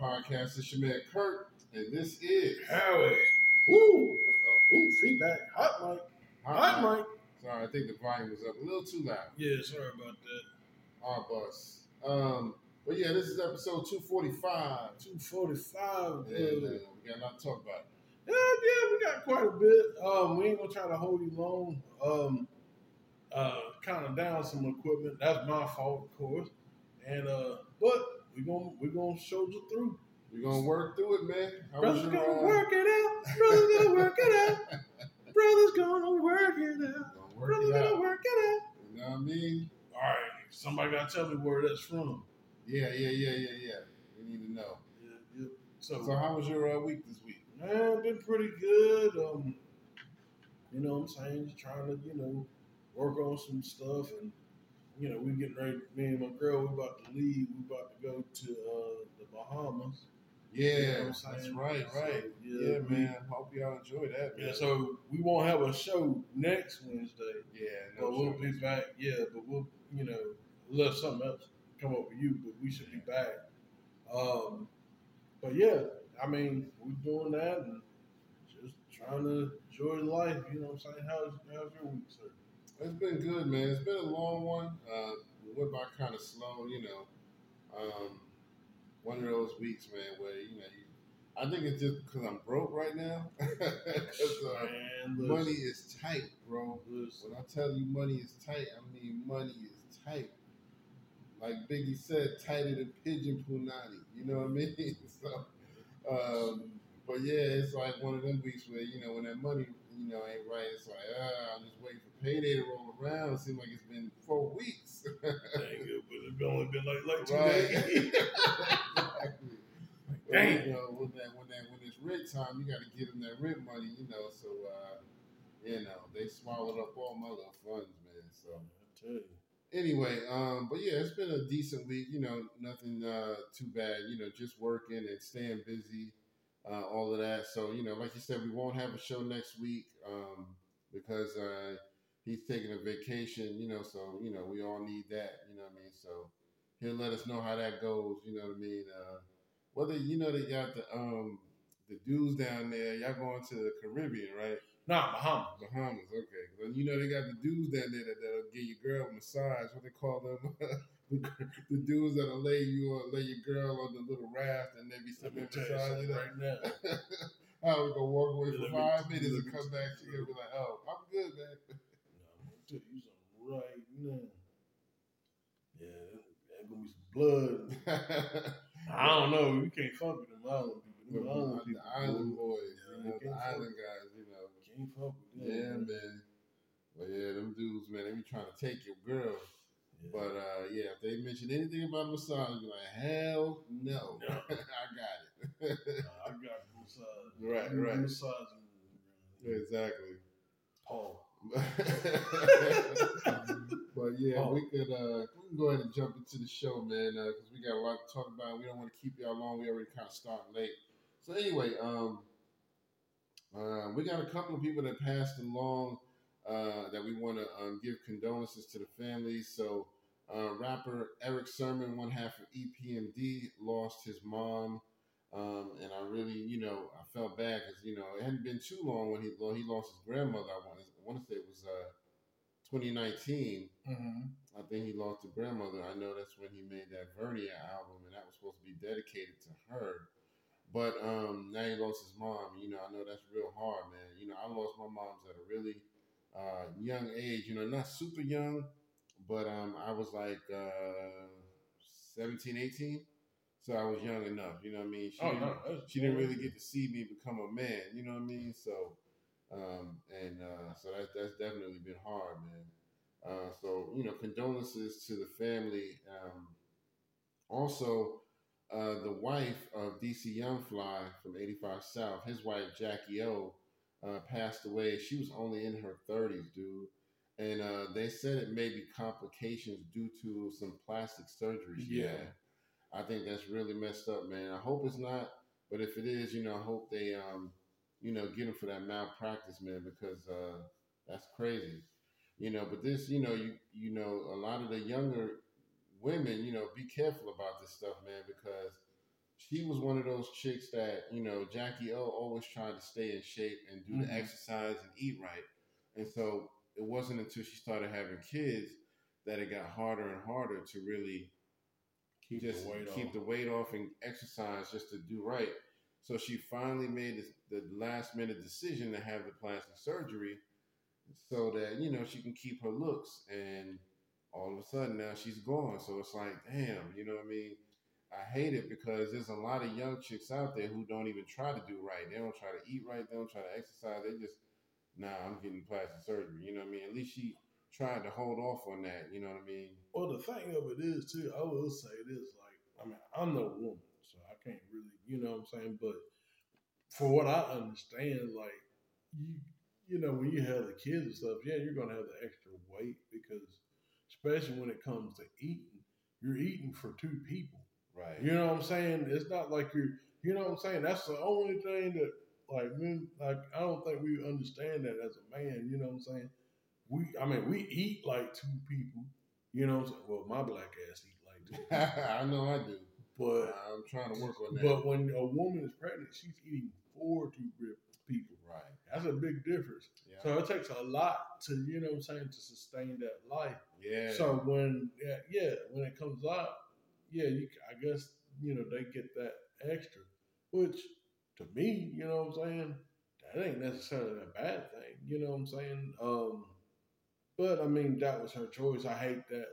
Podcast. It's your man Kurt, and this is Howie. Woo! Ooh, feedback. Hot mic. Hot mic. Sorry, I think the volume was up a little too loud. Yeah, sorry about that. Our bus. Um, but yeah, this is episode 245. 245. Yeah, Yeah, man, we got a lot to talk about. yeah, yeah, we got quite a bit. Um, we ain't gonna try to hold you long. Um, uh, kind of down some equipment. That's my fault, of course. And uh, but we gonna we gonna soldier through. We're gonna work through it, man. How Brothers was gonna uh, work it out. Brothers gonna work it out. Brothers gonna work it out. work Brothers it gonna out. work it out. You know what I mean? All right, somebody gotta tell me where that's from. Yeah, yeah, yeah, yeah, yeah. We need to know. Yeah, yeah. So, So, how was your uh, week this week? man, been pretty good. Um, you know what I'm saying? Just trying to, you know, work on some stuff and you know, we getting ready me and my girl, we about to leave. We about to go to uh the Bahamas. Yeah, You know that's saying? right, So, right. yeah, Yeah, man. Hope y'all enjoy that. Yeah, so we won't have a show next Wednesday. yeah, no But we'll be back, yeah, but we'll you know, unless something else come up with you, but we should be back. Um but yeah, I mean, we're doing that and just trying to enjoy life, you know what I'm saying? How's how's your week, sir? It's been good, man. It's been a long one. Uh, went by kind of slow, you know. Um, one of those weeks, man, where you know, you, I think it's just because I'm broke right now. uh, Man, money is tight, bro. listen. When I tell you money is tight, I mean money is tight. Like Biggie said, tighter than pigeon punani. You know what I mean? So, um, but yeah, it's like one of them weeks where you know when that money, you know, ain't right. It's like ah, I'm just waiting for payday to roll around. It seems like it's been four weeks. Dang it, but it's only been like like two right? days. exactly. Dang. You know, when that when that when it's rent time, you got to give them that rent money. You know, so uh, you know they swallowed up all my little funds, man. So I tell you. anyway, um, but yeah, it's been a decent week. You know, nothing uh, too bad. You know, just working and staying busy, uh, all of that. So you know, like you said, we won't have a show next week um, because uh, he's taking a vacation. You know, so you know we all need that. You know what I mean? So he'll let us know how that goes. You know what I mean? Uh, whether you know they got the um, the dudes down there, y'all going to the Caribbean, right? Nah, Bahamas. Bahamas, okay. Well, you know they got the dudes down there that, that'll give your girl a massage. What they call them? the, the dudes that'll lay you or lay your girl on the little raft and they be sitting tell you right now. How we gonna walk away Let for five minutes and come back? She gonna be like, "Oh, I'm good, man." Nah, I'm gonna tell you something right now. Yeah, there's gonna be some blood. I don't know. You can't fuck with them island people. Them island the people. island boys, Yeah, you know, the island guys, you know. Can't fuck with them. Yeah, man. Well, yeah, them dudes, man, they be trying to take your girl. Yeah. But uh, yeah, if they mention anything about massage, be like, hell no, No. I got it. Nah, I got massage. Right, You right. Exactly. Paul. but yeah, Oh. we could uh, we can go ahead and jump into the show, man, because we got a lot to talk about. We don't want to keep y'all long. We already kind of starting late. So anyway, um, uh, we got a couple of people that passed along uh, that we want to um, give condolences to the families. So uh, rapper Erick Sermon, one half of EPMD, lost his mom. Um, and I really, you know, I felt bad because you know it hadn't been too long when he well, he lost his grandmother. I want to, I want to say it was uh, 2019. Mm-hmm. I think he lost a grandmother. I know that's when he made that Vernia album, and that was supposed to be dedicated to her. But um, now he lost his mom. You know, I know that's real hard, man. You know, I lost my moms at a really uh, young age. You know, not super young, but um, I was like uh, 17, 18. So I was young enough. You know what I mean? She Oh didn't- no, she didn't really get to see me become a man. You know what I mean? So, um, and uh, so that that's definitely been hard, man. Uh, so you know, condolences to the family. Um, also, uh, the wife of DC Young Fly from 85 South, his wife Jackie O, uh, passed away. She was only in her 30s, dude. And uh, they said it may be complications due to some plastic surgery she Yeah. had. I think that's really messed up, man. I hope it's not, but if it is, you know, I hope they, um, you know, get him for that malpractice, man, because uh, that's crazy, you know. But this, you know, you you know, a lot of the younger women, you know, be careful about this stuff, man, because she was one of those chicks that, you know, Jackie O always tried to stay in shape and do Mhm. the exercise and eat right. And so it wasn't until she started having kids that it got harder and harder to really Keep just the weight keep off. the weight off and exercise just to do right. So she finally made the last minute decision to have the plastic surgery so that, you know, she can keep her looks. And all of a sudden now she's gone. So it's like, damn, you know what I mean? I hate it because there's a lot of young chicks out there who don't even try to do right. They don't try to eat right. They don't try to exercise. They just, nah, I'm getting plastic surgery. You know what I mean? At least she tried to hold off on that. You know what I mean? Well, the thing of it is too. I will say this: like, I mean, I'm no woman, so I can't really, you know, what I'm saying. But for what I understand, like, you, you know, when you have the kids and stuff, yeah, you're gonna have the extra weight because, especially when it comes to eating, you're eating for two people. Right. You know what I'm saying? It's not like you're, you know what I'm saying? That's the only thing that, like, men, like, I don't think we understand that as a man. You know what I'm saying? We, I mean, we eat like two people. You know what I'm saying? Well, my black ass eat like two, people. I know I do. but I'm trying to work on that. but when a woman is pregnant, she's eating four two pe- people. right. That's a big difference. Yeah. So it takes a lot to, you know what I'm saying, to sustain that life. yeah. So when yeah, yeah, when it comes out, yeah, you I guess you know they get that extra, which to me, you know what I'm saying, that ain't necessarily a bad thing. You know what I'm saying? Um, but I mean that was her choice. I hate that,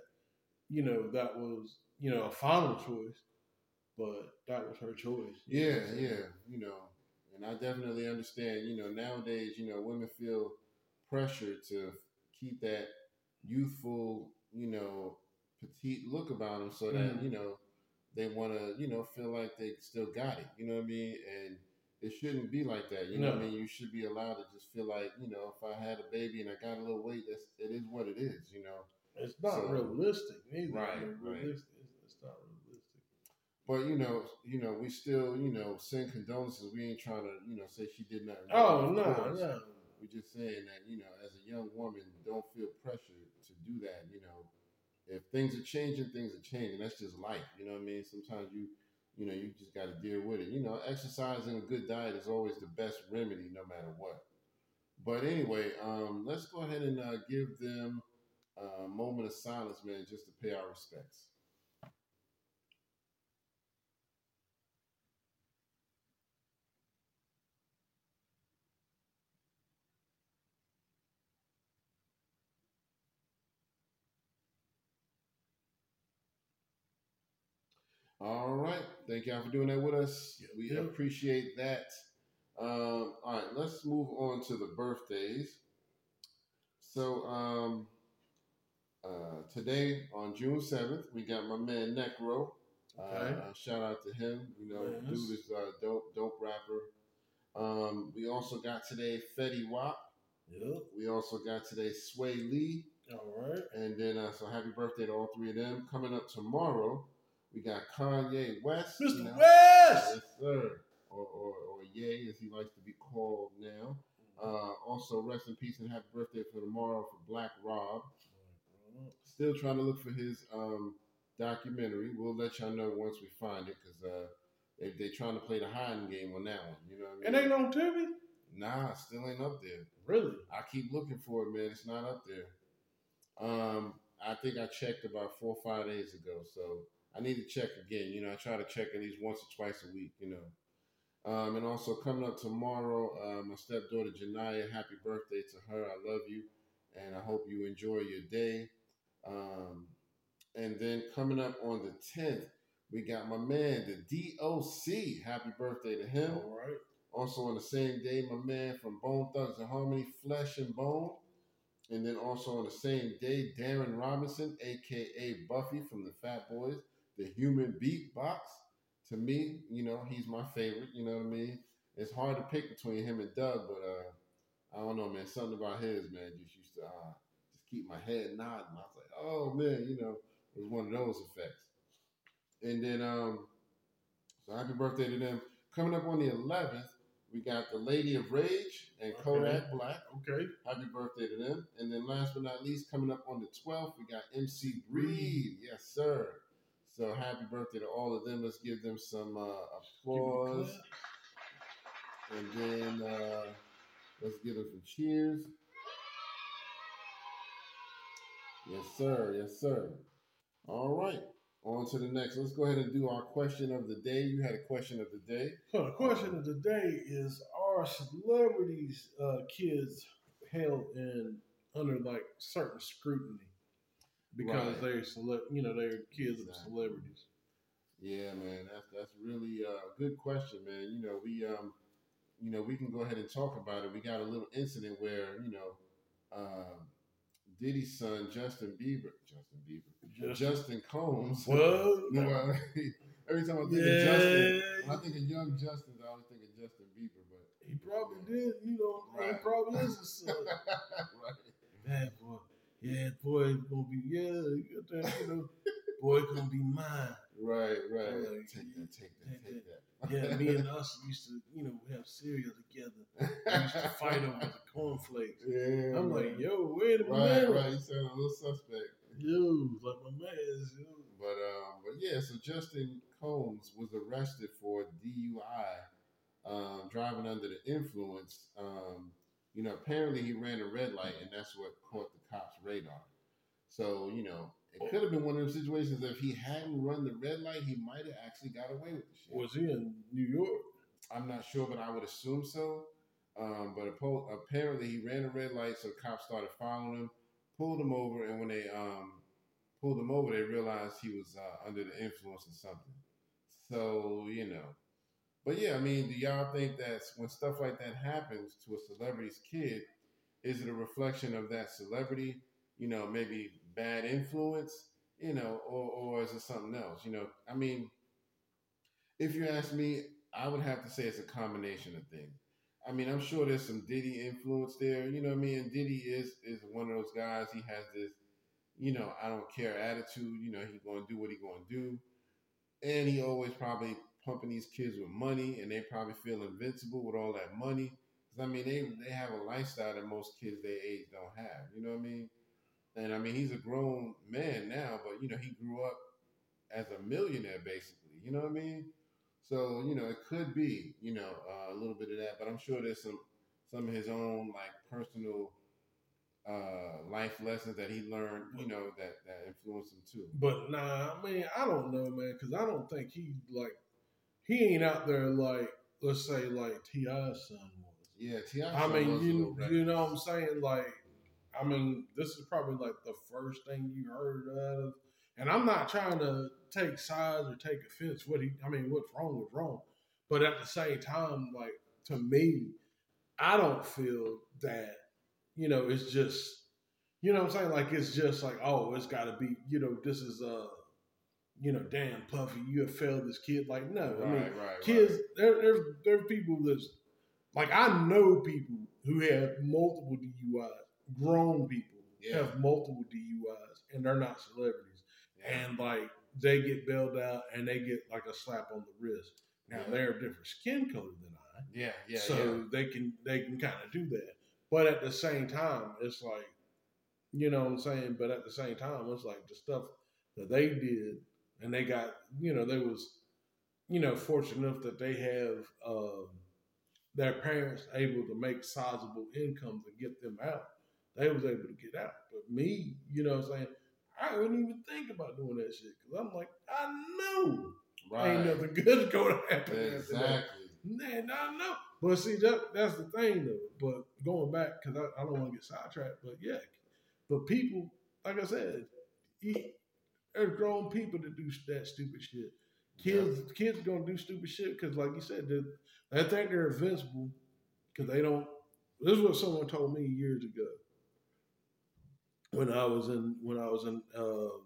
you know, that was you know a final choice, but that was her choice. Yeah, yeah, you know, and I definitely understand. You know, nowadays, you know, women feel pressure to keep that youthful, you know, petite look about them, so that Mhm. you know they want to, you know, feel like they still got it. You know what I mean? And it shouldn't be like that. You know what I mean? You should be allowed to just feel like, you know, if I had a baby and I got a little weight, that's it is what it is. You know. It's not So- realistic either. Right, I mean, right. it's, it's not realistic. But you know, you know, we still, you know, send condolences. We ain't trying to, you know, say she did nothing. Oh no, course. no. We're just saying that, you know, as a young woman, don't feel pressure to do that. You know, if things are changing, things are changing. That's just life. You know what I mean? Sometimes you, you know, you just got to deal with it. You know, exercising a good diet is always the best remedy, no matter what. But anyway, um, let's go ahead and uh, give them a moment of silence, man, just to pay our respects. All right. Thank y'all for doing that with us. Yep, we yep. appreciate that. Um, all right, let's move on to the birthdays. So um, uh, today on June seventh, we got my man Necro. Okay. Uh, shout out to him. You know, Yes. dude is a dope, dope rapper. Um, we also got today Fetty Wap. Yep. We also got today Swae Lee. All right. And then, uh, so happy birthday to all three of them. Coming up tomorrow, we got Kanye West. Mr. West. Yes, sir. Or, or, or Ye, as he likes to be called now. Uh, also, rest in peace and happy birthday for tomorrow for Black Rob. Still trying to look for his um, documentary. We'll let y'all know once we find it because uh, they, they're trying to play the hiding game on that one. You know what I It mean? ain't on TV. Nah, still ain't up there. Really? I keep looking for it, man. It's not up there. Um, I think I checked about four or five days ago, so I need to check again. You know, I try to check at least once or twice a week. You know, um, and also coming up tomorrow, uh, my stepdaughter Janaya. Happy birthday to her! I love you, and I hope you enjoy your day. Um, and then coming up on the tenth, we got my man, the DOC. Happy birthday to him. All right. Also on the same day, my man from Bone Thugs and Harmony, Flesh and Bone. And then also on the same day, Darren Robinson, aka Buffy from the Fat Boys, the human beatbox. To me, you know, he's my favorite, you know what I mean? It's hard to pick between him and Doug, but uh I don't know, man. Something about his, man, just used to uh just keep my head nodding. I was like, oh man, you know, it was one of those effects. and then um, so happy birthday to them. Coming up on the 11th, we got the Lady of Rage and Okay. Kodak Black. Okay. Happy birthday to them. And then last but not least, coming up on the 12th, we got MC Breed. Yes, sir. So happy birthday to all of them. Let's give them some uh, applause. And then uh, let's give them some cheers. Yes, sir. Yes, sir. All right. On to the next. Let's go ahead and do our question of the day. You had a question of the day. So the question of the day is: Are celebrities' uh, kids held in under like certain scrutiny because Right. they're cele- you know they're kids of celebrities? Yeah, man, that's that's really a good question, man. You know, we um, you know, we can go ahead and talk about it. We got a little incident where you know, um, Diddy's son Justin Bieber, Justin Bieber, Just Justin Combs. well, You know, every time I think yeah, of Justin, when I think of young Justin, I always think of Justin Bieber, but he probably did. You know, he Right. probably is his son. right, Man, boy, yeah, boy, it's gonna be yeah, that, you know, boy, it's gonna be mine. right, right. Like, take that, take that, take that. Yeah, me and us used to, you know, have cereal together. We used to fight over the cornflakes. Yeah, I'm man. like, yo, wait a right, minute. right. Right. You sound a little suspect. Yo, like my man, yo. But um, but yeah, so Justin Combs was arrested for DUI, um, driving under the influence. Um, you know, apparently he ran a red light, and that's what caught the cops' radar. So you know, it could have been one of those situations that if he hadn't run the red light, he might have actually got away with the shit. Was he in New York? I'm not sure, but I would assume so. Um, but apparently he ran a red light, so the cops started following him, pulled him over, and when they um, pulled him over, they realized he was uh, under the influence of something. So you know, but yeah, I mean, do y'all think that when stuff like that happens to a celebrity's kid, is it a reflection of that celebrity? You know, maybe bad influence, you know, or or is it something else? You know, I mean, if you ask me, I would have to say it's a combination of things. I mean, I'm sure there's some Diddy influence there. You know what I mean? And Diddy is is one of those guys. He has this, you know, I don't care attitude. You know, he's going to do what he's going to do, and he always probably pumping these kids with money, and they probably feel invincible with all that money. Because I mean, they they have a lifestyle that most kids their age don't have. You know what I mean? And I mean, he's a grown man now, but you know, he grew up as a millionaire basically. You know what I mean? So you know, it could be you know uh, a little bit of that, but I'm sure there's some some of his own like personal uh, life lessons that he learned. You know that that influenced him too. But nah, I mean, I don't know, man, because I don't think he like he ain't out there like let's say like T.I.'s son was. Yeah, Ti. I mean, you you know what I'm saying? Like, I mean, this is probably like the first thing you heard of. And I'm not trying to take sides or take offense. What he, I mean, what's wrong was wrong. But at the same time, like to me, I don't feel that. You know, it's just, you know what I'm saying? Like it's just like, oh, it's got to be. You know, this is uh, you know, damn Puffy, you have failed this kid. Like, no, right, I mean, right, kids right. there there's there are people that's like I know people who have multiple DUIs, grown people Yeah. have multiple DUIs and they're not celebrities. Yeah. And like they get bailed out and they get like a slap on the wrist. Now Yeah. they're a different skin color than I. yeah, yeah, so they can they can kind of do that. But at the same time, it's like you know what I'm saying, but at the same time, it's like the stuff that they did and they got, you know, they was, you know, fortunate enough that they have um, their parents able to make sizable incomes and get them out. They was able to get out. But me, you know what I'm saying, I wouldn't even think about doing that shit because I'm like, I know right. ain't nothing good going to happen. Exactly. Man, I know. But see, that that's the thing though. But going back, because I, I don't want to get sidetracked, but yeah. But people, like I said, there's grown people that do that stupid shit. Kids, kids gonna do stupid shit because, like you said, they, think they're invincible because they don't. This is what someone told me years ago when I was in when I was in um,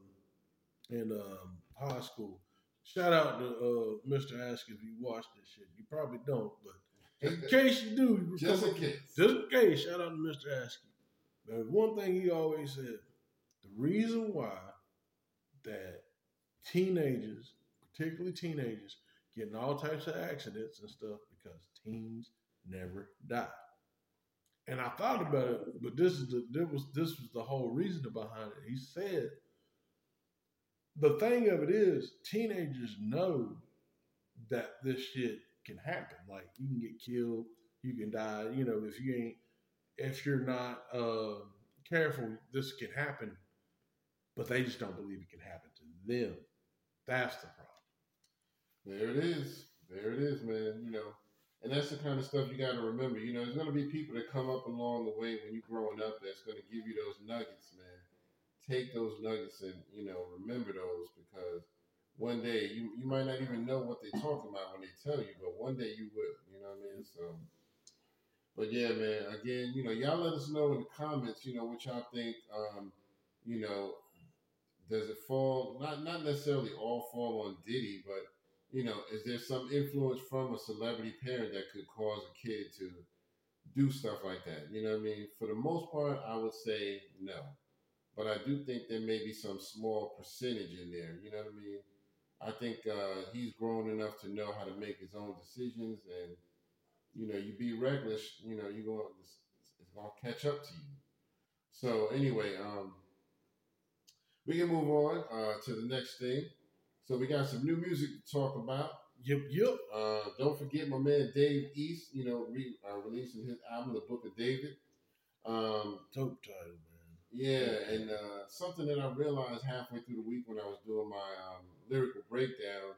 in um, high school. Shout out to uh, Mr. Ask if you watch this shit. You probably don't, but in case you do, Just in case. just in case, shout out to Mr. Askey. There's one thing he always said: the reason why that teenagers particularly teenagers, getting all types of accidents and stuff because teens never die. And I thought about it, but this is the this was this was the whole reason behind it. He said the thing of it is teenagers know that this shit can happen. Like you can get killed, you can die. You know, if you ain't if you're not uh, careful, this can happen. But they just don't believe it can happen to them. That's the problem. There it is. There it is, man. You know, and that's the kind of stuff you got to remember. You know, there's going to be people that come up along the way when you're growing up that's going to give you those nuggets, man. Take those nuggets and, you know, remember those because one day you, you might not even know what they're talking about when they tell you, but one day you will. You know what I mean? So, but yeah, man, again, you know, y'all let us know in the comments, you know, what y'all think, um, you know, does it fall, not, not necessarily all fall on Diddy, but you know, is there some influence from a celebrity parent that could cause a kid to do stuff like that? You know what I mean? For the most part, I would say no. But I do think there may be some small percentage in there. You know what I mean? I think uh, he's grown enough to know how to make his own decisions, and you know, you be reckless, you know, you're going it's, it's gonna catch up to you. So anyway, um, we can move on uh, to the next thing. So we got some new music to talk about. Yep, yep. Uh, don't forget my man Dave East, you know, re, uh, releasing his album, The Book of David. Um, Dope title, man. yeah, and uh, something that I realized halfway through the week when I was doing my um, lyrical breakdown,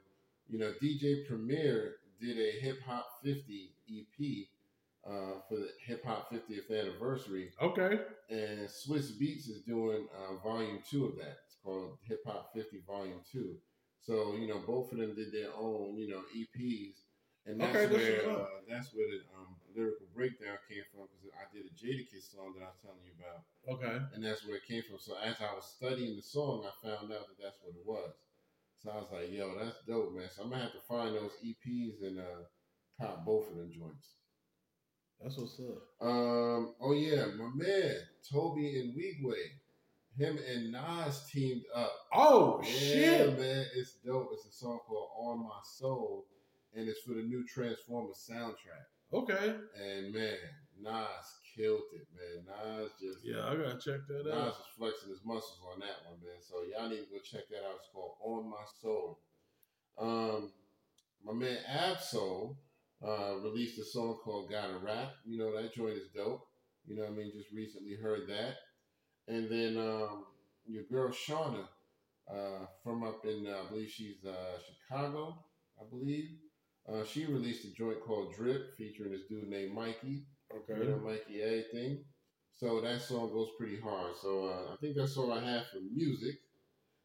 you know, DJ Premier did a Hip Hop 50 EP uh, for the Hip Hop 50th anniversary, Okay. and Swizz Beatz is doing uh, Volume Two of that. It's called Hip Hop 50 Volume Two. So you know, both of them did their own, you know, EPs, and that's Okay, where uh, that's where the um, lyrical breakdown came from because I did a Jadakiss song that I was telling you about, Okay. and that's where it came from. So as I was studying the song, I found out that that's what it was. So I was like, "Yo, that's dope, man." So I'm gonna have to find those EPs and uh, cop both of them joints. That's what's up. Um, oh yeah, my man Tobe Nwigwe, him and Nas teamed up. Oh Yeah, shit. man, it's dope. It's a song called "On My Soul," and it's for the new Transformers soundtrack. Okay. And man, Nas killed it, man. Nas just Yeah, I gotta check that out. Nas out. was flexing his muscles on that one, man. So y'all need to go check that out. It's called "On My Soul." Um, my man Absol uh, released a song called Got a Rap." You know that joint is dope. You know what I mean? Just recently heard that. And then um, your girl Shauna uh, from up in, uh, I believe she's uh, Chicago, I believe. Uh, she released a joint called Drip featuring this dude named Mikey. You Okay. know, Mikey Everything. So that song goes pretty hard. So uh, I think that's all I have for music.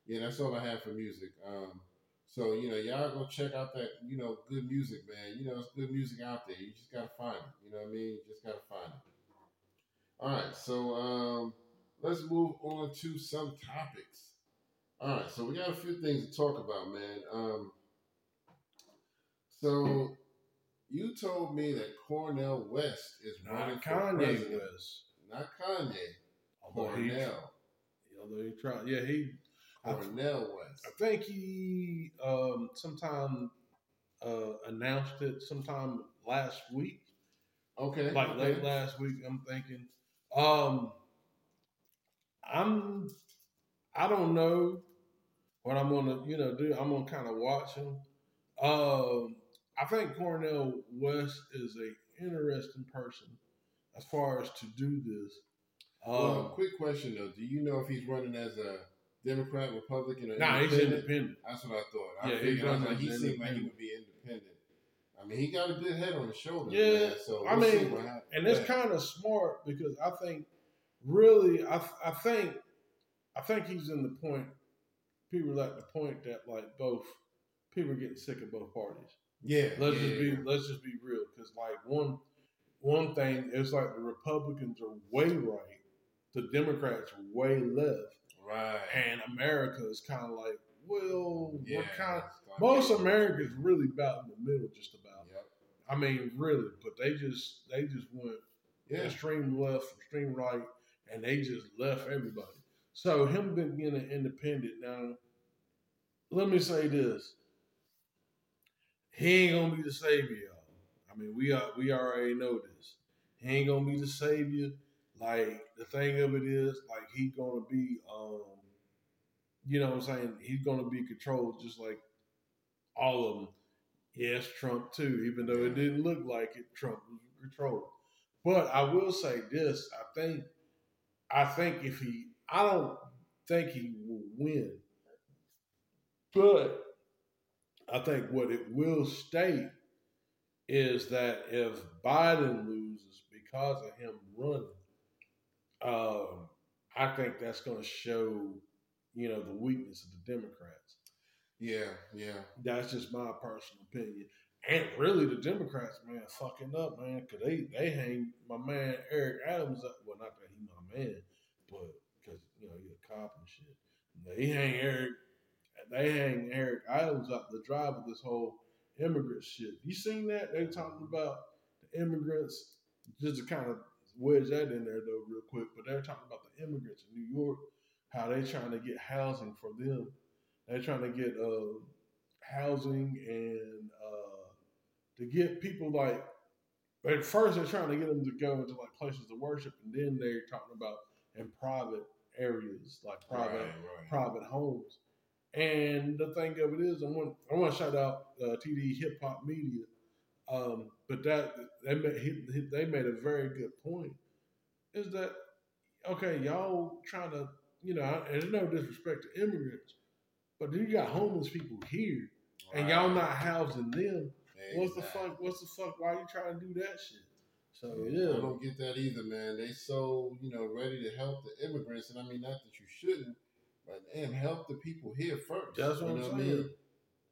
Yeah, that's all I have for music. Um, so you know, y'all go check out that you know good music, man. You know, it's good music out there. You just gotta find it. You know what I mean? You just gotta find it. All right, so um, let's move on to some topics. All right, so we got a few things to talk about, man. Um, so you told me that Cornel West is running Not for Kanye president. West. Not Kanye. Although he, Cornel. although he tried. Yeah, he. I, Cornel West. I think he um sometime uh announced it sometime last week. Okay. like okay. late last week. I'm thinking, um, I'm, I don't know what I'm gonna, you know, do. I'm gonna kind of watch him. Um, I think Cornel West is a interesting person as far as to do this. Um, Well, quick question though. Do you know if he's running as a Democrat, Republican, or nah, he's independent? That's what I thought. I Yeah, figured. I was like, he seemed like he would be independent. I mean, he got a good head on his shoulders. Yeah, man, so I we'll see mean, and it's kind of smart because I think, really, I I think, I think he's in the point. People are at the point that like both people are getting sick of both parties. yeah. Let's yeah, just be let's just be real because like one one thing is like the Republicans are way right, the Democrats are way left, right. and America is kind of like, well, yeah, what kind? like- Most America is really about in the middle, just about. Yep. I mean, really, but they just they just went Yeah. extreme left, extreme right, and they just left everybody. So him being an independent now, let me say this: he ain't gonna be the savior. I mean, we are we already know this. He ain't gonna be the savior. Like the thing of it is, like he's gonna be, um, you know, what I'm saying he's gonna be controlled just like all of them. Yes, Trump too, even though it didn't look like it. Trump was controlled. But I will say this: I think, I think if he, I don't think he will win, but I think what it will state is that if Biden loses because of him running, um, I think that's going to show, you know, the weakness of the Democrats. Yeah, yeah. That's just my personal opinion. And really, the Democrats, man, fucking up, man, because they, they hang my man Eric Adams up. Well, not that he's my man, but because, you know, he's a cop and shit. They hang Eric, they hang Eric Adams up the drive with this whole immigrant shit. You seen that? They talking about the immigrants, just to kind of wedge that in there, though, real quick, but they're talking about the immigrants in New York, how they're trying to get housing for them. They're trying to get uh, housing and uh, to get people like at first they're trying to get them to go into like places to worship, and then they're talking about in private areas like private Right, right. private homes. And the thing of it is, I want I want to shout out uh, TD Hip Hop Media, um, but that they made he, he- they made a very good point. Is that okay? Y'all trying to you know, and there's no disrespect to immigrants, but you got homeless people here, and y'all not housing them. What's the fuck? What's the fuck? Why you trying to do that shit? So yeah, I don't get that either, man. They so you know ready to help the immigrants, and I mean not that you shouldn't, but damn, help the people here first. That's what you I'm know saying. I mean?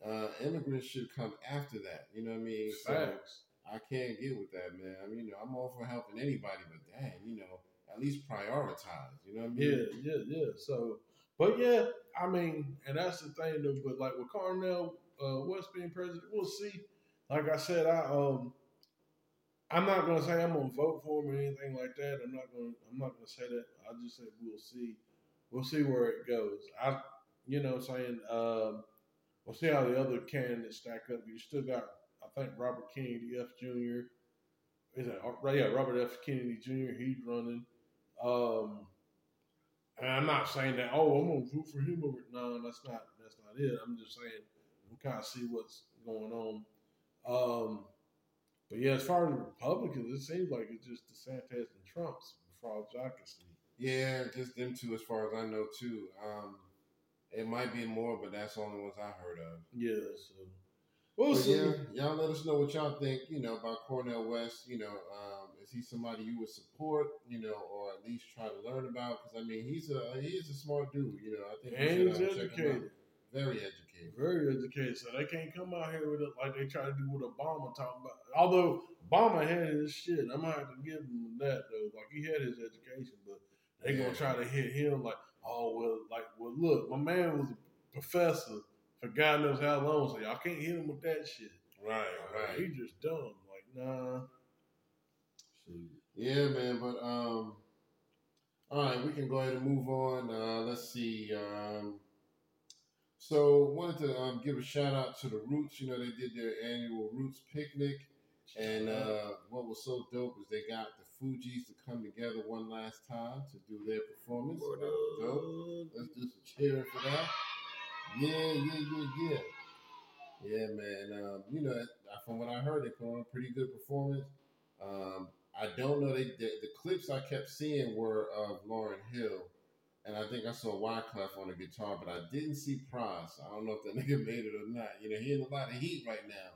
Uh, immigrants should come after that. You know what I mean? So facts. I can't get with that, man. I mean, you know, I'm all for helping anybody, but damn, you know, at least prioritize. You know what I mean? yeah, yeah. Yeah. So, but yeah, I mean, and that's the thing though. But like with Cornel uh, West being president, we'll see. Like I said, I um, I'm not gonna say I'm gonna vote for him or anything like that. I'm not gonna, I'm not gonna say that. I'll just say we'll see. We'll see where it goes. I, you know, what I'm saying um, we'll see how the other candidates stack up. You still got, I think Robert Kennedy F. Jr. Is that right? Yeah, Robert F. Kennedy Jr. He's running. Um, and I'm not saying that. Oh, I'm gonna vote for him over. No, that's not. That's not it. I'm just saying we kind of see what's going on. Um, but yeah, as far as Republicans, it seems like it's just DeSantis and Trump's, as far I can see. Yeah, just them two, as far as I know, too. Um, it might be more, but that's the only ones I heard of. Yeah, so we'll But see. yeah, y'all let us know what y'all think, you know, about Cornel West. You know, um, is he somebody you would support, you know, or at least try to learn about? Because I mean, he's a he's a smart dude. You know, I think And he's uh, check him out. educated, very educated. very educated. So they can't come out here with it like they try to do with Obama talking about. Although Obama had his shit, I'm gonna have to give him that though. Like he had his education, but they Yeah. gonna try to hit him like, oh well, like well look, my man was a professor for God knows how long, so y'all can't hit him with that shit. Right, right. He just dumb. Like nah. Yeah, man. But um, all right, we can go ahead and move on. Uh, let's see. Um, so wanted to um, give a shout out to the Roots. You know, they did their annual Roots picnic, and uh, what was so dope is they got the Fugees to come together one last time to do their performance. Dope. Let's do some cheering for that. Yeah, yeah, yeah, yeah. Yeah, man. Um, you know, from what I heard, they put on a pretty good performance. Um, I don't know. They the, the clips I kept seeing were of Lauryn Hill, and I think I saw Wyclef on the guitar, but I didn't see Pras. I don't know if that nigga made it or not. You know, he in a lot of heat right now,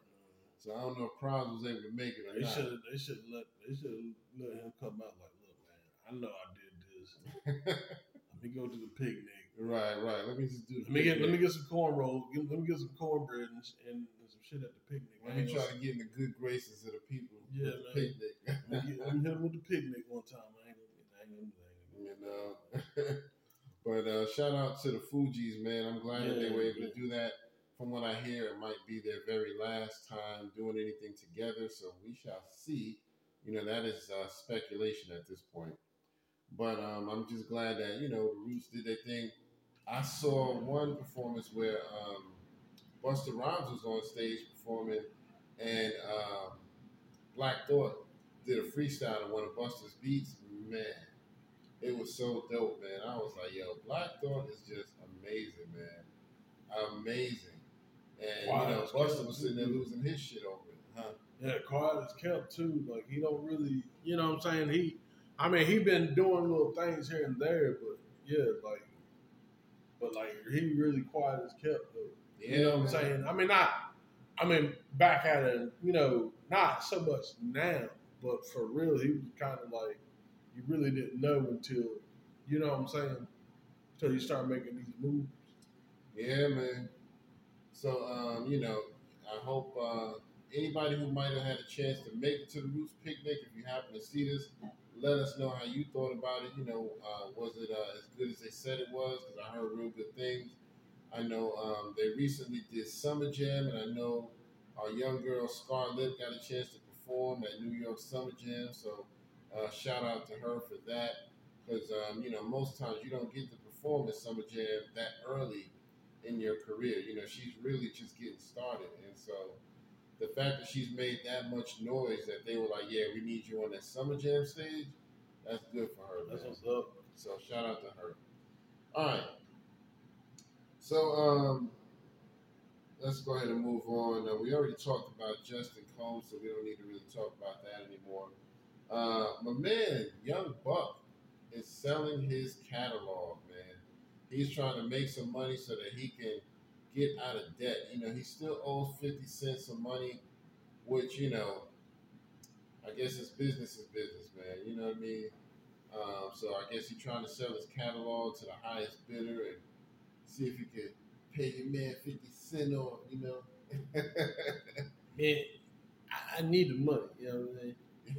so I don't know if Pras was able to make it or They should they should let they should let him come out like, look, man, I know I did this. let me go to the picnic. right, right. Let me just do. Let me get let me get some cornrows. Get, let me get some cornbread and, and, some shit at the picnic. Let me try gonna- get in the good graces of the people. Yeah, at the man. Picnic. let, me get, let me hit him with the picnic one time. I ain't gonna, I ain't gonna, I ain't you know. but uh, shout out to the Fugees, man. I'm glad that they were able yeah. to do that. From what I hear, it might be their very last time doing anything together. So we shall see. You know, that is uh, speculation at this point. But um, I'm just glad that you know the Roots did their thing. I saw one performance where um, Busta Rhymes was on stage performing, and um, Black Thought did a freestyle on one of Busta's beats. Man, it was so dope, man. I was like, yo, Black Thought is just amazing, man. Amazing. And Wow, you know, Busta was sitting there losing his shit over it, huh? Yeah, quiet as kept too. Like he don't really, you know what I'm saying? He, I mean, he been doing little things here and there, but yeah, like, but like he really quiet as kept though. Yeah, you know what I'm saying? I mean, not, I mean, back at it, you know, not so much now, but for real, he was kind of like, you really didn't know until, you know what I'm saying? Until you start making these moves. Yeah, man. So, um, you know, I hope uh, anybody who might have had a chance to make it to the Roots picnic, if you happen to see this, let us know how you thought about it. You know, uh, was it uh, as good as they said it was? Because I heard real good things. I know um, they recently did Summer Jam, and I know our young girl Scarlett got a chance to perform at New York Summer Jam. So, uh, shout out to her for that. Because, um, you know, most times you don't get to perform at Summer Jam that early in your career. You know, she's really just getting started. And so the fact that she's made that much noise that they were like, yeah, we need you on that Summer Jam stage, that's good for her. That's man. what's up. So shout out to her. All right. So um, let's go ahead and move on. Uh, we already talked about Justin Combs, so we don't need to really talk about that anymore. Uh, my man, Young Buck, is selling his catalog. He's trying to make some money so that he can get out of debt. You know, he still owes 50 cents of money, which, you know, I guess his business is business, man. You know what I mean? Um, so I guess he's trying to sell his catalog to the highest bidder and see if he could pay your man 50 cent off, you know? Man, I, I need the money, you know what I'm saying?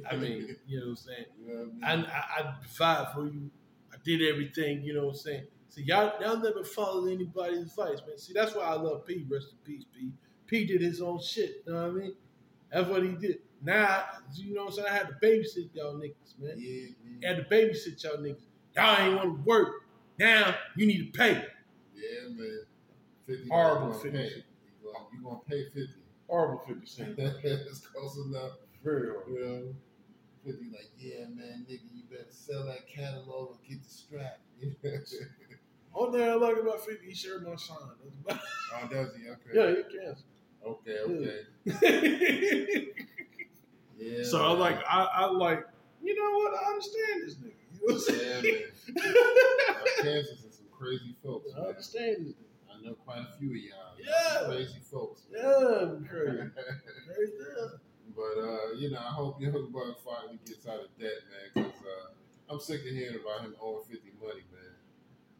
I mean, you know what I'm saying? you know what I I, mean? I, I provide for you. I did everything, you know what I'm saying? See, y'all, y'all never follow anybody's advice, man. See, that's why I love P. Rest in peace, P. P did his own shit, you know what I mean? That's what he did. Now, you know what I'm saying? I had to babysit y'all niggas, man. yeah, I had to babysit y'all niggas. Y'all ain't want to work. Now, you need to pay. yeah, man. 50 Horrible you gonna 50 pay. You gonna, gonna pay 50. Horrible 50 cent. it's close enough. You know? 50 like, yeah, man, nigga, you better sell that catalog or get the strap. Only thing I like about 50, he shared my sign. That's about oh, does he? Okay. Yeah, he can. Okay, okay. Yeah. so I like, I, I like, you know what? I understand this nigga. You know what I'm Yeah, saying? man. Cancers is some crazy folks. I Man. understand this nigga. I know quite a few of y'all. Yeah. Crazy folks. man. Yeah, crazy. Crazy. yeah. but uh, you know, I hope Young Buck finally gets out of debt, man, because uh, I'm sick of hearing about him owing 50 money, man.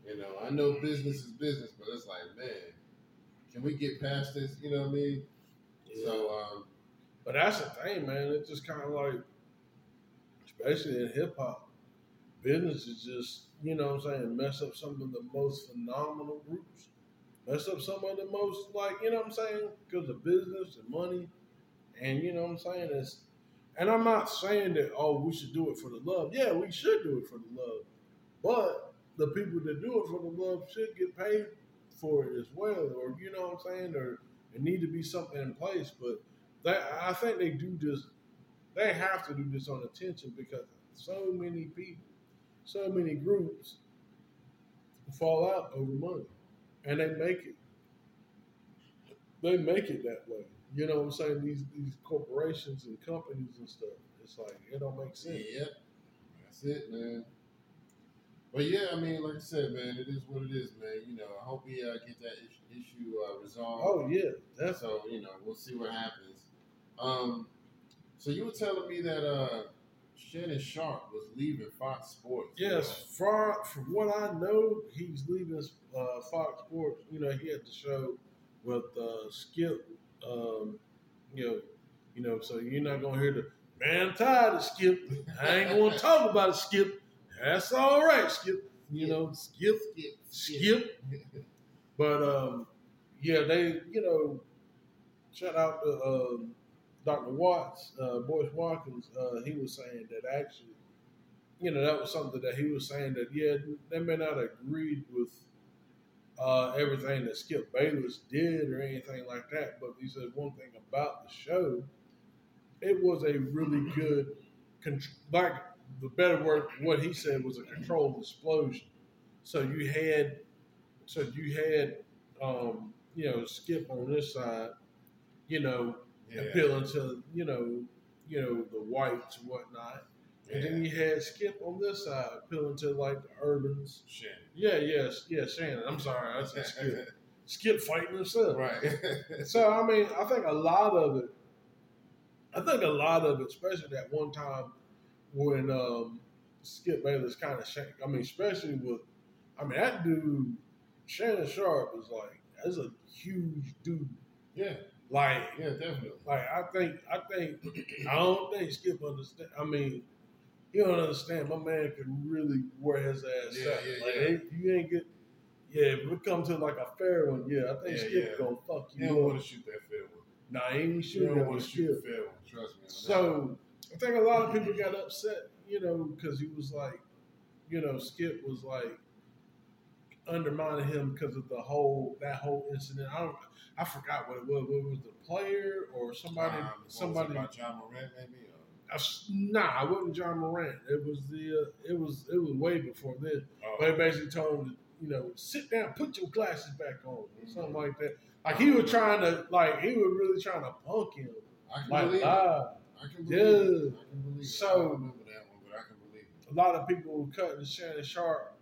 You know, I know business is business, but it's like, man, can we get past this? You know what I mean? So, um, But that's the thing, man. It's just kind of like, especially in hip hop, business is just, you know what I'm saying, mess up some of the most phenomenal groups. Mess up some of the most, like, you know what I'm saying, because of business and money. And, you know what I'm saying? It's, and I'm not saying that, oh, we should do it for the love. Yeah, we should do it for the love. But the people that do it for the love should get paid for it as well. Or, you know what I'm saying? Or it need to be something in place. But they, I think they do this. They have to do this on attention because so many people, so many groups fall out over money, and they make it. They make it that way. You know what I'm saying? These these corporations and companies and stuff. It's like it don't make sense. yeah, that's it, man. But yeah, I mean, like I said, man, it is what it is, man. You know, I hope we uh, get that issue, issue uh, resolved. Oh yeah, that's So you know, we'll see what happens. Um, so you were telling me that uh, Shannon Sharpe was leaving Fox Sports. Yes, far from what I know, he's leaving uh, Fox Sports. You know, he had the show with uh, Skip. Um, you know, you know, so you're not gonna hear the man. I'm tired of Skip. I ain't gonna talk about it, Skip. That's all right, Skip. You know, Skip, Skip, Skip. But um, yeah, they, you know, shout out to um, Dr. Watts, uh, Boyce Watkins. Uh, he was saying that actually, you know, that was something that he was saying that yeah, they may not agree with uh, everything that Skip Bayless did or anything like that. But he said one thing about the show, it was a really good, like the better word, what he said was a controlled explosion. So you had, so you had, um, you know, Skip on this side, you know, Yeah. appealing to you know, you know the whites and whatnot, and then you had Skip on this side appealing to like the urbans. Shannon. Yeah, yes, yeah, Shannon. I'm sorry, I said Skip. Skip fighting himself. right. So I mean, I think a lot of it. I think a lot of it, especially that one time when um, Skip Bayless kind of shanked. I mean, especially with, I mean, that dude Shannon Sharpe is like, that's a huge dude. yeah. Like, Yeah. Definitely. like I think, I think, I don't think Skip understand. I mean, he don't understand. My man can really wear his ass Yeah, out. yeah, like, yeah. ain't- you ain't get. Yeah, if it comes to like a fair one, yeah, I think Yeah, Skip yeah. gonna fuck You you don't want to shoot that fair one. Nah, he ain't You shooting don't want to shoot the fair one. Trust me. So. that. So I think a lot of people got upset, you know, because he was like, you know, Skip was like undermining him because of the whole that whole incident. I don't, I forgot what it was. What was the player or somebody? Um, what was it somebody. about John Morant, maybe. Or, I s- nah, it wasn't John Morant. It was the. Uh, it was. It was way before then. oh, But he basically told him to, you know, sit down, put your glasses back on, or Mm-hmm. something like that. Like he was trying to, like he was really trying to punk him, I can like believe. live. I can believe. Yeah. it. I can believe. it. So- I don't remember that one, but I can believe it. a lot of people were cutting Shannon Sharpe,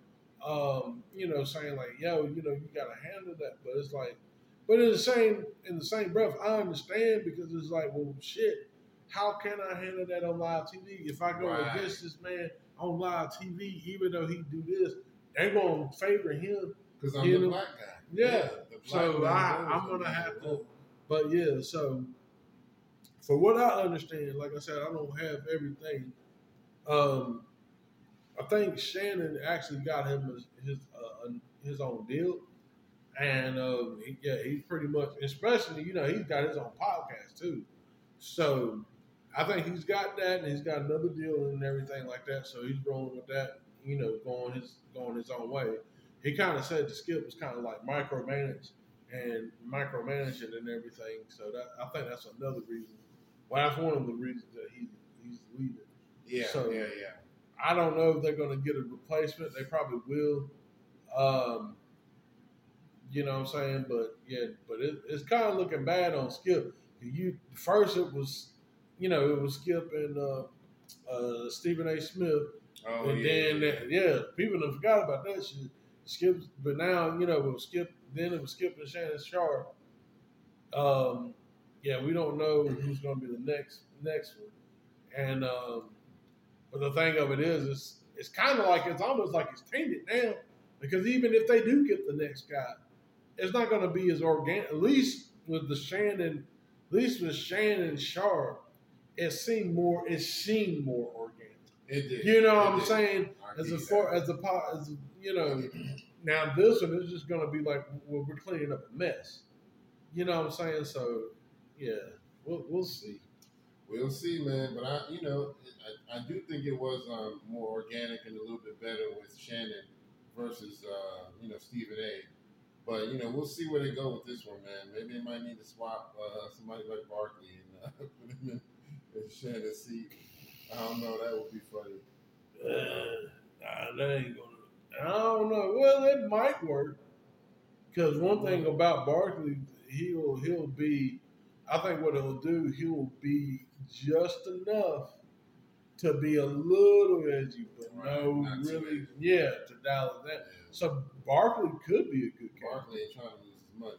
um, you know, saying like, "Yo, you know, you gotta handle that." But it's like, but in the same in the same breath, I understand because it's like, well, shit, how can I handle that on live TV? If I go Right. against this man on live TV, even though he do this, they gonna favor him. Because I'm You the know, black guy. yeah. the black So I, I'm gonna have to- But yeah, so for what I understand, like I said, I don't have everything. Um, I think Shannon actually got him his his, uh, his own deal, and um, he, yeah, he's pretty much, especially you know, he's got his own podcast too. So I think he's got that, and he's got another deal and everything like that. So he's rolling with that, you know, going his going his own way. He kind of said the skip was kind of like micromanage and micromanaging and everything. So that I think that's another reason. Well, that's one of the reasons that he he's leaving. Yeah, So- yeah, yeah. I don't know if they're going to get a replacement. They probably will. Um, you know what I'm saying? But yeah, but it, it's kind of looking bad on Skip. You first it was, you know, it was Skip and uh, uh, Stephen A. Smith, Oh, and yeah. then yeah. yeah, people have forgot about that shit. Skip, but now you know it was Skip. Then it was Skip and Shannon Sharpe. Um, yeah, we don't know who's going to be the next next one, and um, but the thing of it is, it's it's kind of like it's almost like it's tainted now because even if they do get the next guy, it's not going to be as organic. At least with the Shannon, at least with Shannon Sharpe, it seemed more. It seemed more organic. It did. You know It what I'm did. saying? I As a that. as a po- as you know, now this one is just gonna be like well, we're cleaning up a mess. You know what I'm saying? So yeah, we'll we'll see. We'll see, man. But I, you know, I, I do think it was um, more organic and a little bit better with Shannon versus, uh, you know, Stephen A. But you know, we'll see where they go with this one, man. Maybe they might need to swap uh, somebody like Barkley and uh, put him in, in Shannon's seat. I don't know. That would be funny. Uh, nah, that ain't gonna. I don't know. Well, it might work because one thing about Barkley, he'll he'll be. I think what he'll do, he'll be just enough to be a little edgy, but Right, no, not really, yeah, to dial it down. So Barkley could be a good character. Barkley ain't trying to lose his money.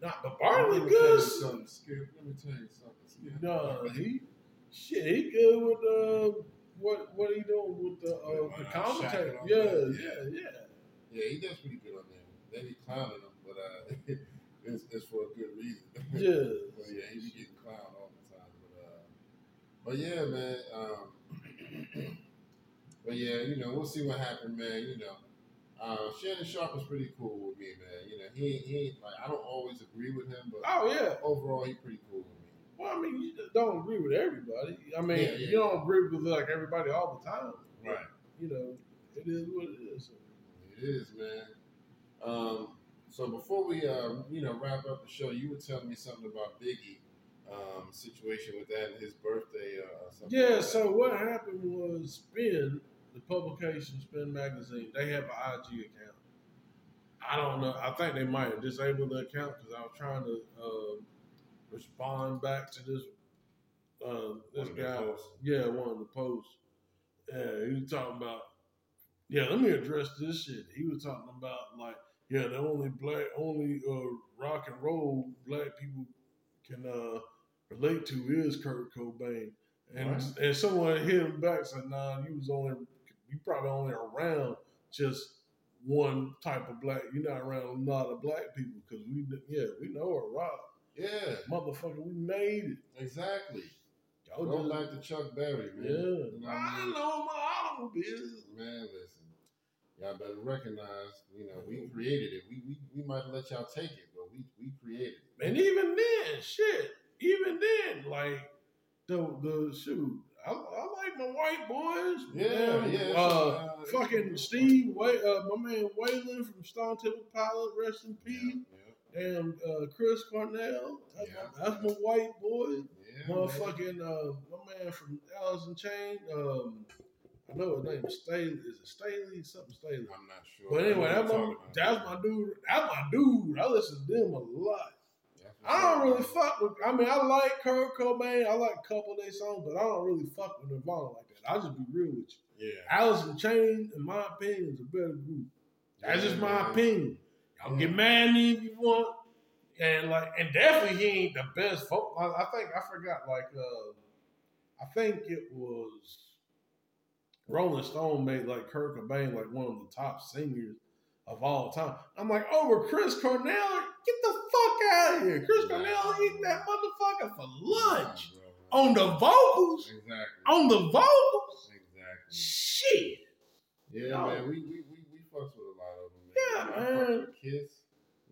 Nah, but Barkley Let me tell you good. something, Skip. Let me tell you something, Skip. No, he shit. He good with uh, what what he doing with the uh, With, the commentator? All Yeah, yeah, yeah. Yeah, he does pretty good on there. They be clowning him, but uh, it's, it's for a good reason. Yeah. but yeah, he be getting clowned all the time. But uh, but yeah, man. Um, but yeah, you know, we'll see what happens, man. You know, uh, Shannon Sharpe is pretty cool with me, man. You know, he he ain't like I don't always agree with him, but Oh yeah. overall, he pretty cool with me. Well, I mean, you don't agree with everybody. I mean, Yeah, yeah. you don't agree with like everybody all the time. Right. You know, it is what it is. It is, man. Um, So before we, uh, you know, wrap up the show, you were telling me something about Biggie um, situation with that and his birthday. Uh, something Yeah, like so what happened was Spin, the publication Spin Magazine, they have an IG account. I don't know. I think they might have disabled the account because I was trying to um, respond back to this uh, this One of the guy. Yeah, one of the posts. Yeah, he was talking about. Yeah, let me address this shit. He was talking about like, yeah, the only black, only uh, rock and roll black people can uh, relate to is Kurt Cobain. And Right. and someone hit him back said, "Nah, you was only you probably only around just one type of black. You're not around a lot of black people because we yeah we know a rock Yeah, motherfucker. We made it. exactly. Y'all Go just- back to Chuck Berry, man. yeah. You know what I I know my automobile. Man, listen. Y'all better recognize, you know, we created it. We we, we might let y'all take it, but we we created it. And even then, shit, even then, like the the shoot, I, I like my white boys. Yeah, man. yeah, Uh, uh, fucking Steve, Way, uh, my man Waylon from Stone Temple Pilot, rest in peace. Yeah, And uh, Chris Cornell, that's, Yeah. my, that's my white boy. yeah, man. Motherfucking uh, my man from Alice in Chain. Um, I know his name is Staley. Is it Staley? Something Staley. I'm not sure. But anyway, I that's my, that's my dude. That's my dude. I listen to them a lot. I don't really fuck with. I mean, I like Kurt Cobain. I like a couple of their songs, but I don't really fuck with Nirvana like that. I'll just be real with you. Yeah. Alice in Chains, in my opinion, is a better group. That's Yeah, just my man. opinion. Y'all get mad at me if you want, and like, and definitely he ain't the best. Folk. I, I think I forgot. Like, uh, I think it was Rolling Stone made like Kurt Cobain like one of the top singers of all time. I'm like, over Chris Cornell, get the fuck out of here. Chris Cornell eat that motherfucker for lunch bro, on the vocals. Exactly. On the vocals, Exactly. shit. Yeah, man, we, we, we, we fucks with a lot of them, man. Yeah, I man. Kiss.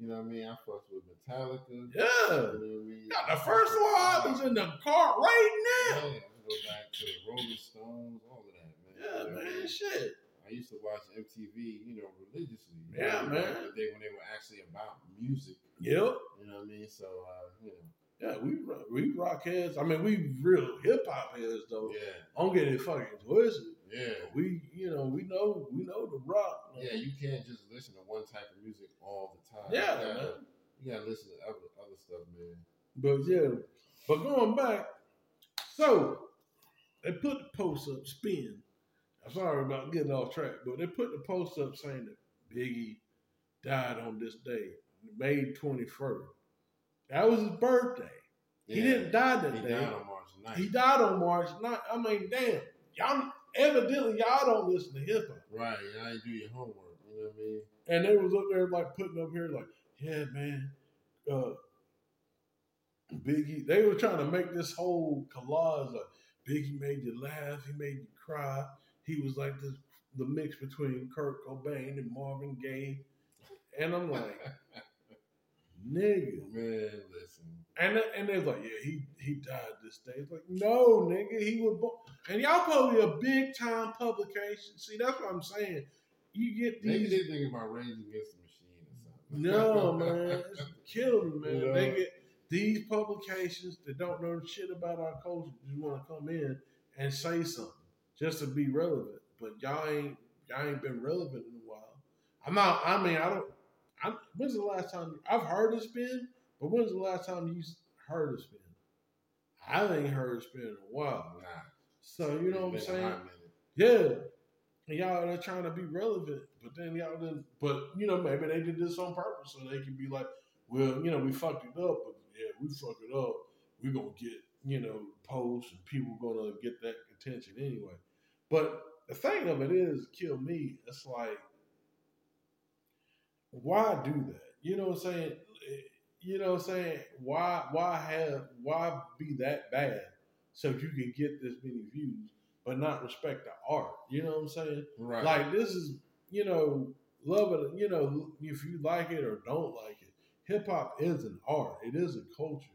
You know what I mean? I fucks with Metallica. Yeah. You know what I mean? The first one four albums in the car right Yeah, now. I go back to the Rolling Stones, all of that, man. Yeah, You know what I man, shit. I used to watch MTV, you know, religiously. Yeah, man. The day when they were actually about music. Yep. You know what I mean? So, uh, you know, Yeah, we rock- we rock heads. I mean, we real hip hop heads though. yeah, I Don't get it fucking twisted. yeah. We, you know, we know we know the rock. man. Yeah, you can't just listen to one type of music all the time. Yeah, you gotta, man. You gotta listen to other other stuff, man. But yeah, but going back, so they put the post up, spin. Sorry about getting off track, but they put the post up saying that Biggie died on this day, May 21st. That was his birthday. He didn't die that He day. died on March 9th. He died on March 9th. I mean, damn. Y'all evidently y'all don't listen to hip hop. Right, I didn't do your homework. You know what I mean? And they was up there like putting up here like, yeah, man, uh Biggie. They were trying to make this whole collage like Biggie made you laugh, he made you cry. He was like this the mix between Kurt Cobain and Marvin Gaye. And I'm like, nigga. Man, listen. And and they're like, yeah, he he died this day. It's like, no, nigga, he was born. And y'all probably a big time publication. See, that's what I'm saying. You get Maybe these. they think about Rage Against the Machine or something. No, man, it's killing me, man. You They get these publications that don't know shit about our culture just want to come in and say something just to be relevant. But y'all ain't y'all ain't been relevant in a while. I'm not. I mean, I don't. I, when's the last time I've heard it spin? But when's the last time you heard it spin? I ain't heard it spin in a while. Nah. So you know what I'm It's been a saying? Yeah. And y'all are trying to be relevant, but then y'all didn't. But you know, maybe they did this on purpose so they can be like, well, you know, we fucked it up, but yeah, we fucked it up. We're gonna get you know posts and people gonna get that attention anyway. But the thing of it is, kill me. It's like, why do that? You know what I'm saying? You know what I'm saying? Why why have why be that bad so you can get this many views? but not respect the art. You know what I'm saying? Right. Like this is, you know, love it. You know, if you like it or don't like it, hip hop is an art. It is a culture.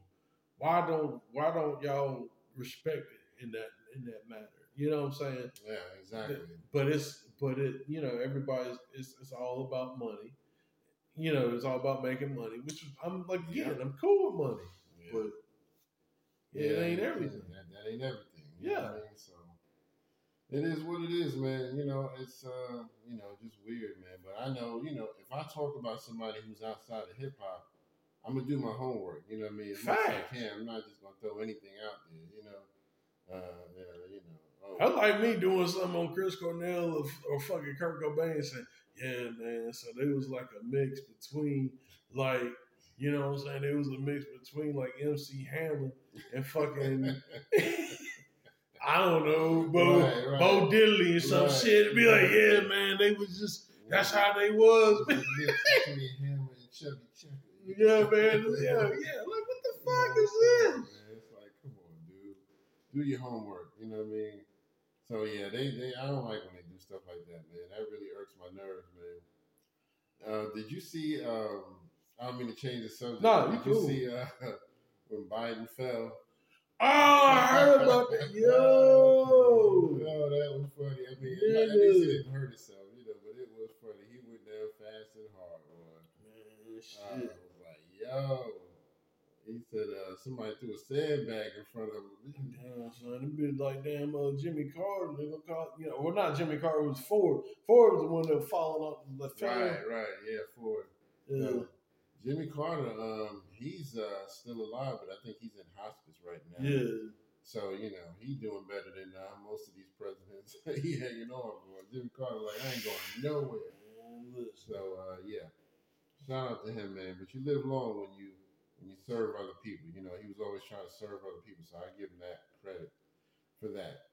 Why don't Why don't y'all respect it in that in that matter? You know what I'm saying? yeah, exactly. But it's but it you know everybody's it's it's all about money. you know, it's all about making money, which is- I'm like, again, I'm cool with money, Yeah. but it ain't everything. That, that ain't everything. Yeah. I mean? So it is what it is, man. You know, it's uh, you know, just weird, man. But I know, you know, if I talk about somebody who's outside of hip hop, I'm gonna do my homework. You know what I mean? As much as I can, I'm not just gonna throw anything out there. You know, uh, yeah, you know. Oh, I like me doing something on Chris Cornell or, or fucking Kurt Cobain saying, yeah, man. So there was like a mix between like, you know what I'm saying? It was a mix between like MC Hammer and fucking, I don't know, Bo, Right, right. Bo Diddley and some Right. shit. And be like, yeah, man, they was just, that's how they was. Mix between Hammer and Chubby Checker. yeah, man. Yeah, yeah. Like, what the fuck is this? Man, it's like, come on, dude. Do your homework. You know what I mean? So yeah, they, they I don't like when they do stuff like that, man. That really irks my nerves, man. Uh, did you see? Um, I don't mean to change the subject. No, you did you cool. see uh, when Biden fell? Oh, I heard about that. Yo. Oh, that was funny. I mean, Yeah. at least he didn't hurt himself, you know, but it was funny. He went down fast and hard, boy. Man, I was like, yo. He said uh, somebody threw a sandbag in front of him. Damn, son, it be like damn uh, Jimmy Carter. They gonna call you know, well not Jimmy Carter. It was Ford. Ford was the one that was falling off the left Right, right, yeah, Ford. Yeah. Uh, Jimmy Carter, um, he's uh, still alive, but I think he's in hospice right now. yeah. So you know he's doing better than uh, most of these presidents. he hanging on, boy. Jimmy Carter, like I ain't going nowhere. So uh, yeah, shout out to him, man. But you live long when you when you serve other people. You know he was always trying to serve other people, so I give him that credit for that.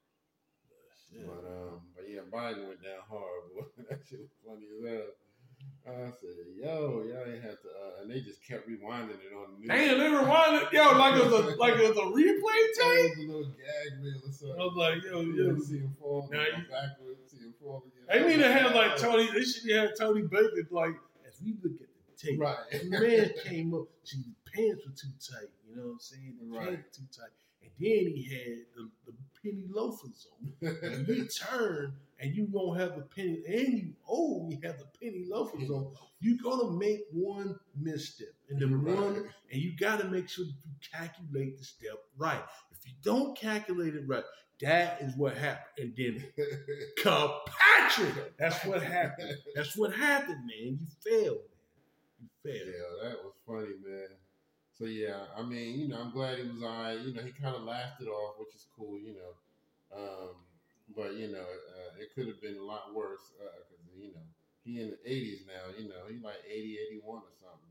Shit. But um, but yeah, Biden went down hard, boy. that shit was funny as hell. I said, "Yo, y'all ain't have to," uh, and they just kept rewinding it on the news. Damn, they rewinded yo like it was a like it was a replay It tape. was a little gag reel or something. I was like, yo, yo. see him fall, Now you- backwards, see him fall again. They need to have like Tony. They should have Tony Baker like as we look at the tape. Right. The man came up. The pants were too tight. You know what I'm saying? The Right. pants too tight. And then he had the, the penny loafers on. and you turn and you gonna have the penny and you oh you have the penny loafers on, you're gonna make one misstep. And the Right. one and you gotta make sure that you calculate the step right. If you don't calculate it right, that is what happened. And then Patrick, that's what happened. That's what happened, man. You failed, man. You Yeah, failed. that was funny, man. So yeah, I mean, you know, I'm glad he was alright. You know, he kind of laughed it off, which is cool. You know, um, but you know, uh, it could have been a lot worse because you know he in the 80s now. You know, he like 80, 81 or something.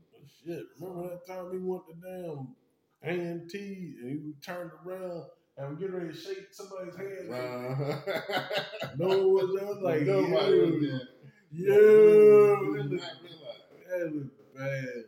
Shit, remember that time he went to damn A&T and he turned around and was getting ready to shake somebody's hand. Uh, No one was there. Like, nobody was there. yo, He that did look, not realize. that look bad.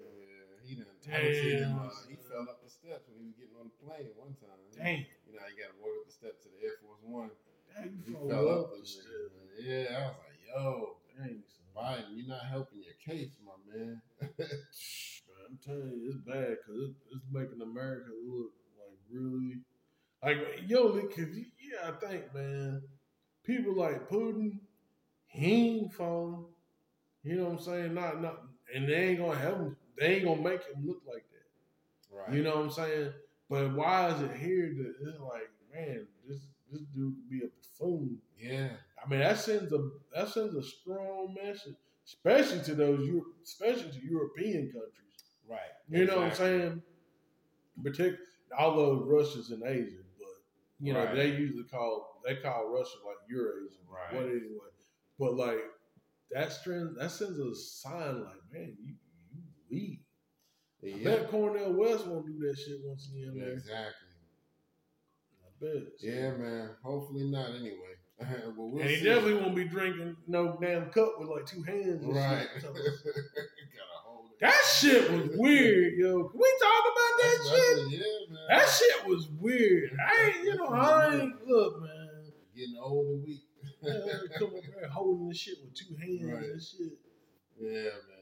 Yeah, he done talented him. Damn. Uh, he fell up the steps when he was getting on the plane one time. Dang, You know, you got to walk up the steps to the Air Force One. dang, He you fell fell up up the the shit. stairs. Yeah, I was like, yo, Dang, son. Biden, you're not helping your case, my man. Man, I'm telling you, it's bad because it, it's making America look like really, like yo, because yeah, I think man, people like Putin, he ain't falling. You know what I'm saying? Not not, and they ain't gonna help him. They ain't gonna make him look like that. right. You know what I'm saying? But why is it here that it's like, man, this this dude could be a buffoon. Yeah. I mean, that sends a that sends a strong message, especially to those Eu- especially to European countries. Right. You know what I'm Exactly. saying? Particular, although Russia's in Asia, but you know Right. they usually call they call Russia like Eurasia, Right. What anyway? But like that strength that sends a sign like, man, you you weak. I bet Cornel West won't do that shit once again. in there. Exactly. I bet. Yeah, man. Hopefully not. Anyway. we'll and he see. definitely won't be drinking no damn cup with like two hands. Right. Shit. Gotta hold it. that shit was weird, yo. Can we talk about that That's- shit? Yeah, man. That shit was weird. I ain't, you know, I ain't look, man. Getting old and weak. Man, come up there holding this shit with two hands Right. and shit. Yeah, man.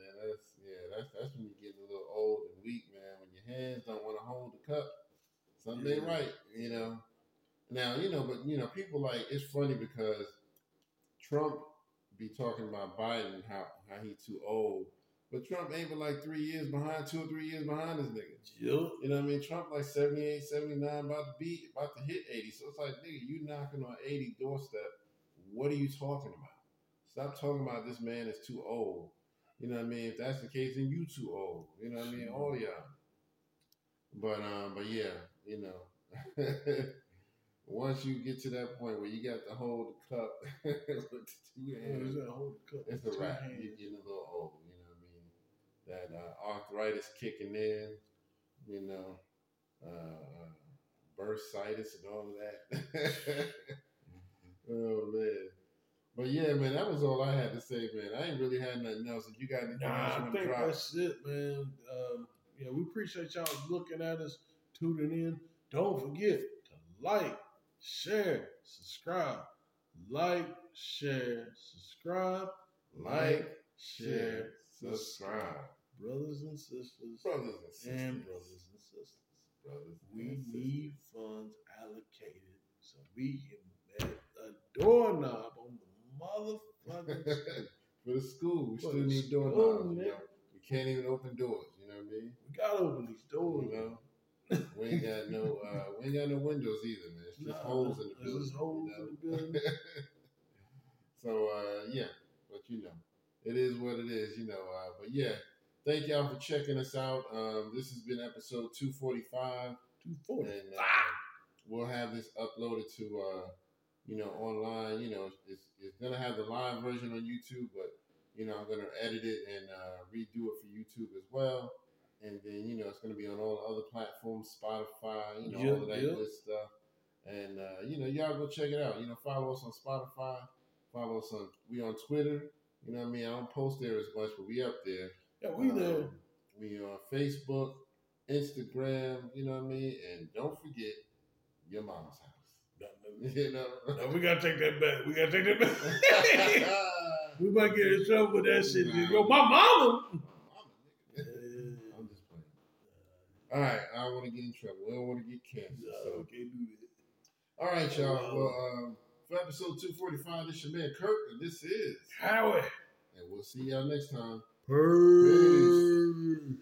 That's. That's when you're getting a little old and weak, man. When your hands don't want to hold the cup, something ain't Yeah. right. You know. Now you know, but you know, people like it's funny because Trump be talking about Biden how how he too old, But Trump ain't but like three years behind, two or three years behind this nigga. Yep. You know what I mean? Trump like 78, 79, about to beat, about to hit 80. So it's like, nigga, you knocking on 80 doorstep. What are you talking about? Stop talking about this man is too old. You know what I mean? If that's the case, then you too old. You know what I mean? All y'all. But um, but yeah, you know. Once you get to that point where you got to hold the cup with the two hands, the it's a wrap. You're getting a little old. You know what I mean? That uh, arthritis kicking in. You know, uh, bursitis and all of that. oh man. But yeah, man, that was all I had to say, man. I ain't really had nothing else. If you got anything Nah, else you I want to think drop, that's it, man. Um, yeah, we appreciate y'all looking at us, tuning in. Don't forget to like, share, subscribe. Like, share, subscribe. like, share, subscribe. Brothers and sisters, Brothers and sisters. and brothers and sisters. Brothers We sisters. need funds allocated so we can bet a doorknob on the motherfucking. For the school, we still need. You know? We can't even open doors. You know what I mean? We gotta open these doors. You know, we ain't got no, uh, we ain't got no windows either, man. It's just Nah, holes in the building. just holes you know? in the building. so uh, yeah, but you know, it is what it is. You know, uh, but yeah, thank y'all for checking us out. Um, this has been episode two forty five. Two forty. and uh, we'll have this uploaded to uh, you know online. You know, it's, it's gonna have the live version on YouTube, but you know I'm gonna edit it and uh, redo it for YouTube as well. And then you know it's gonna be on all the other platforms, Spotify, you know all of that yep. good stuff. And uh, you know y'all go check it out. You know follow us on Spotify, follow us on we on Twitter. You know what I mean? I don't post there as much, but we up there. Yeah, we there. Um, we on Facebook, Instagram, you know what I mean? And don't forget your mom's house. you know? No, we gotta take that back. We gotta take that back. we might get in trouble with that shit. Nah. Yo, my mama. I'm just playing. All right, I don't want to get in trouble. We don't want to get canceled. No, So. can't do that. All right, y'all. Well, um, for episode 245, this is your man Kirk, and this is. Howie. And we'll see y'all next time. Peace.